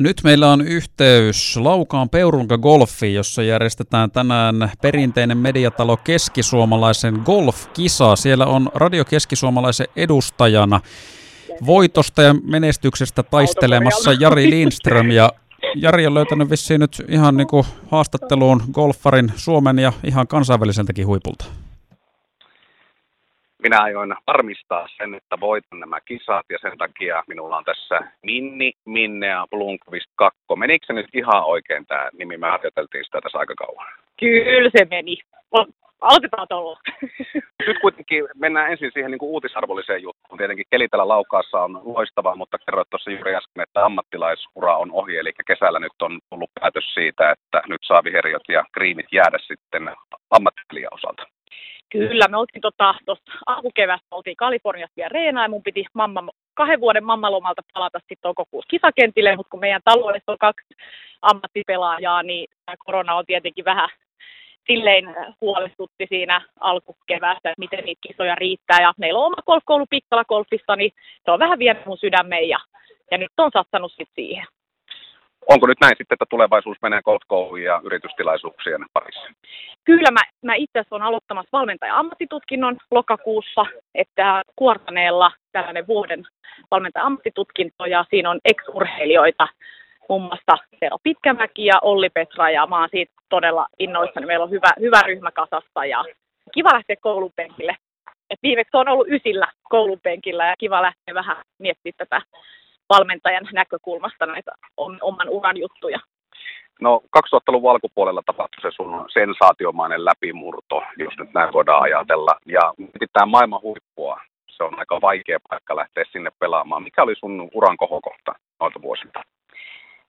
Nyt meillä on yhteys Laukaan Peurunka Golfiin, jossa järjestetään tänään perinteinen mediatalo Keskisuomalaisen golfkisa. Siellä on Radio Keskisuomalaisen edustajana voitosta ja menestyksestä taistelemassa Jari Lindström. Ja Jari on löytänyt vissiin nyt ihan niin kuin haastatteluun golfarin Suomen ja ihan kansainväliseltäkin huipulta minä aion varmistaa sen, että voitan nämä kisat ja sen takia minulla on tässä Minni, Minnea, Blunkvist 2. Menikö se nyt ihan oikein tämä nimi? Me harjoiteltiin sitä tässä aika kauan. Kyllä se meni. Aloitetaan tuolla. Nyt kuitenkin mennään ensin siihen niin kuin uutisarvolliseen juttuun. Tietenkin keli täällä laukaassa on loistava, mutta kerroit tuossa juuri äsken, että ammattilaisura on ohi. Eli kesällä nyt on tullut päätös siitä, että nyt saa viheriot ja kriimit jäädä sitten ammattilijan osalta. Kyllä, me oltiin tota, alkukevästä, oltiin Kaliforniassa vielä reenaa ja mun piti mamma, kahden vuoden mammalomalta palata sitten toukokuussa kisakentille, mutta kun meidän taloudessa on kaksi ammattipelaajaa, niin tämä korona on tietenkin vähän silleen huolestutti siinä alkukeväästä, että miten niitä kisoja riittää. Ja meillä on oma golfkoulu Pikkala golfissa, niin se on vähän vienyt mun sydämeen ja, ja nyt on sattanut sitten siihen onko nyt näin sitten, että tulevaisuus menee golfkouluun ja yritystilaisuuksien parissa? Kyllä, mä, mä itse asiassa olen aloittamassa valmentaja-ammattitutkinnon lokakuussa, että Kuortaneella tällainen vuoden valmentaja-ammattitutkinto ja siinä on ex-urheilijoita, muun muassa Tero Pitkämäki ja Olli Petra ja mä oon siitä todella innoissani. Meillä on hyvä, hyvä ryhmä kasassa ja kiva lähteä koulun penkille. Et viimeksi on ollut ysillä koulun penkillä ja kiva lähteä vähän miettimään tätä valmentajan näkökulmasta näitä oman uran juttuja. No 2000-luvun alkupuolella tapahtui se sun sensaatiomainen läpimurto, jos nyt näin voidaan ajatella. Ja mietitään maailman huippua. Se on aika vaikea paikka lähteä sinne pelaamaan. Mikä oli sun uran kohokohta noilta vuosilta?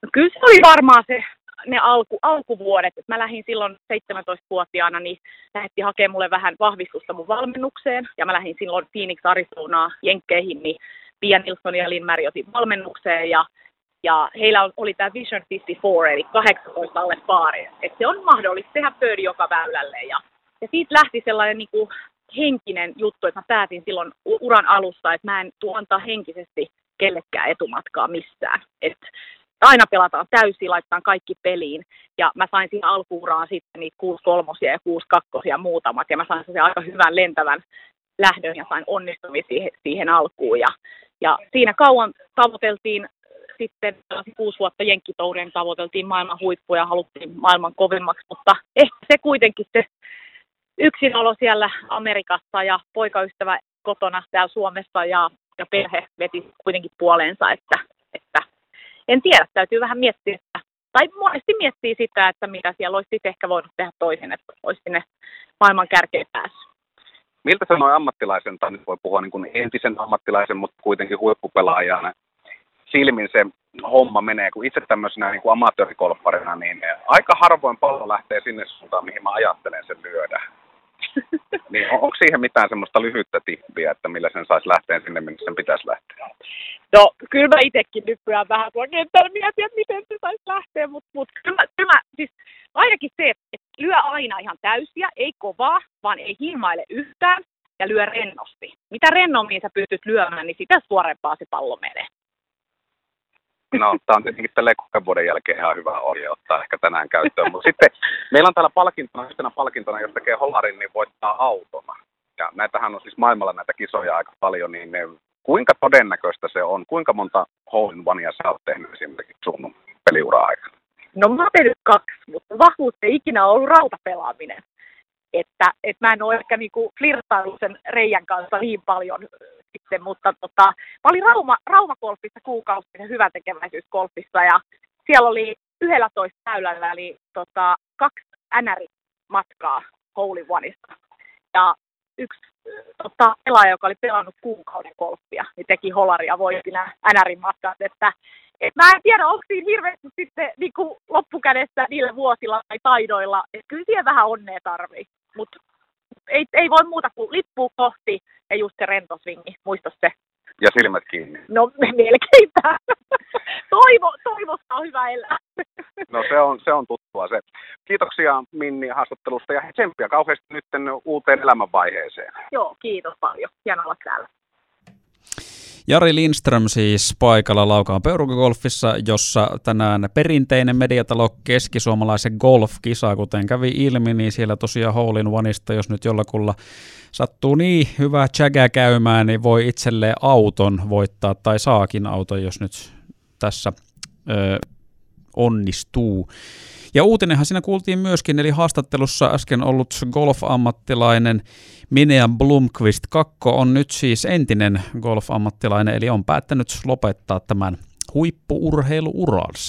No kyllä se oli varmaan se ne alku, alkuvuodet. Et mä lähdin silloin 17-vuotiaana, niin lähdettiin hakemaan mulle vähän vahvistusta mun valmennukseen. Ja mä lähdin silloin Phoenix Arizonaa Jenkkeihin, niin Pia Nilsson ja Lin otin valmennukseen ja, ja heillä oli tämä Vision 54, eli 18 alle paari. että se on mahdollista tehdä pöydi joka väylälle ja, ja siitä lähti sellainen niin kuin henkinen juttu, että mä päätin silloin uran alussa, että mä en tuo antaa henkisesti kellekään etumatkaa missään. Et aina pelataan täysin, laitetaan kaikki peliin. Ja mä sain siinä alkuuraan sitten niitä 6 kolmosia ja 6 kakkosia muutamat. Ja mä sain sen aika hyvän lentävän lähdön ja sain onnistumia siihen, siihen alkuun. Ja ja siinä kauan tavoiteltiin sitten kuusi vuotta Jenkkitouden tavoiteltiin maailman huippuja, haluttiin maailman kovimmaksi, mutta ehkä se kuitenkin se yksinolo siellä Amerikassa ja poikaystävä kotona täällä Suomessa ja, ja perhe veti kuitenkin puoleensa, että, että en tiedä, täytyy vähän miettiä, että, tai monesti miettii sitä, että mitä siellä olisi ehkä voinut tehdä toisin, että olisi sinne maailman kärkeen päässyt. Miltä se noin ammattilaisen, tai nyt voi puhua niin kuin entisen ammattilaisen, mutta kuitenkin huippupelaajana, silmin se homma menee, kun itse tämmöisenä niin kuin amatöörikolpparina, niin aika harvoin pallo lähtee sinne suuntaan, mihin mä ajattelen sen lyödä. niin on, onko siihen mitään semmoista lyhyttä tippiä, että millä sen saisi lähteä sinne, minne sen pitäisi lähteä? No, kyllä mä itsekin nykyään vähän tuon kentällä mietin, että miten se saisi lähteä, mutta mut, kyllä, kyllä mä, siis ainakin se, aina ihan täysiä, ei kovaa, vaan ei hiimaile yhtään ja lyö rennosti. Mitä rennommin sä pystyt lyömään, niin sitä suorempaa se pallo menee. No, tämä on tietenkin tälle vuoden jälkeen ihan hyvä ohje ottaa ehkä tänään käyttöön. Mutta sitten meillä on täällä palkintona, yhtenä palkintona, jos tekee hollarin, niin voittaa autona. Ja näitähän on siis maailmalla näitä kisoja aika paljon, niin ne, kuinka todennäköistä se on? Kuinka monta hole in sä oot tehnyt esimerkiksi sun peliura aikana? No mä oon tehnyt kaksi, mutta vahvuus ei ikinä ollut rautapelaaminen. Että, että mä en ole ehkä niinku flirttailu sen reijän kanssa niin paljon sitten, mutta tota, mä olin Rauma, Raumakolfissa kuukausi hyvän tekeväisyyskolfissa ja siellä oli 11 väylällä eli tota, kaksi NR-matkaa Holy Oneista. Ja yksi tota, pelaaja, joka oli pelannut kuukauden golfia, niin teki holaria voitti nämä NRin matkat, että et mä en tiedä, onko siinä hirveästi sitten niin kuin loppukädessä niillä vuosilla tai taidoilla. Et kyllä siihen vähän onnea tarvii. Mutta ei, ei voi muuta kuin lippua kohti ja just se rentosvingi, muista se. Ja silmät kiinni. No melkeinpä. Toivo, toivosta on hyvä elää. No se on, se on tuttua se. Kiitoksia Minni haastattelusta ja tsemppiä kauheasti nyt uuteen elämänvaiheeseen. Joo, kiitos paljon. Hienoa olla täällä. Jari Lindström siis paikalla Laukaan Peurukagolfissa, jossa tänään perinteinen mediatalo keskisuomalaisen golf-kisa, kuten kävi ilmi, niin siellä tosiaan Hole in Oneista, jos nyt jollakulla sattuu niin hyvä chaga käymään, niin voi itselleen auton voittaa, tai saakin auton, jos nyt tässä ö, onnistuu. Ja uutinenhan siinä kuultiin myöskin, eli haastattelussa äsken ollut golf-ammattilainen Minean Blomqvist Kakko on nyt siis entinen golf-ammattilainen, eli on päättänyt lopettaa tämän huippuurheiluuransa.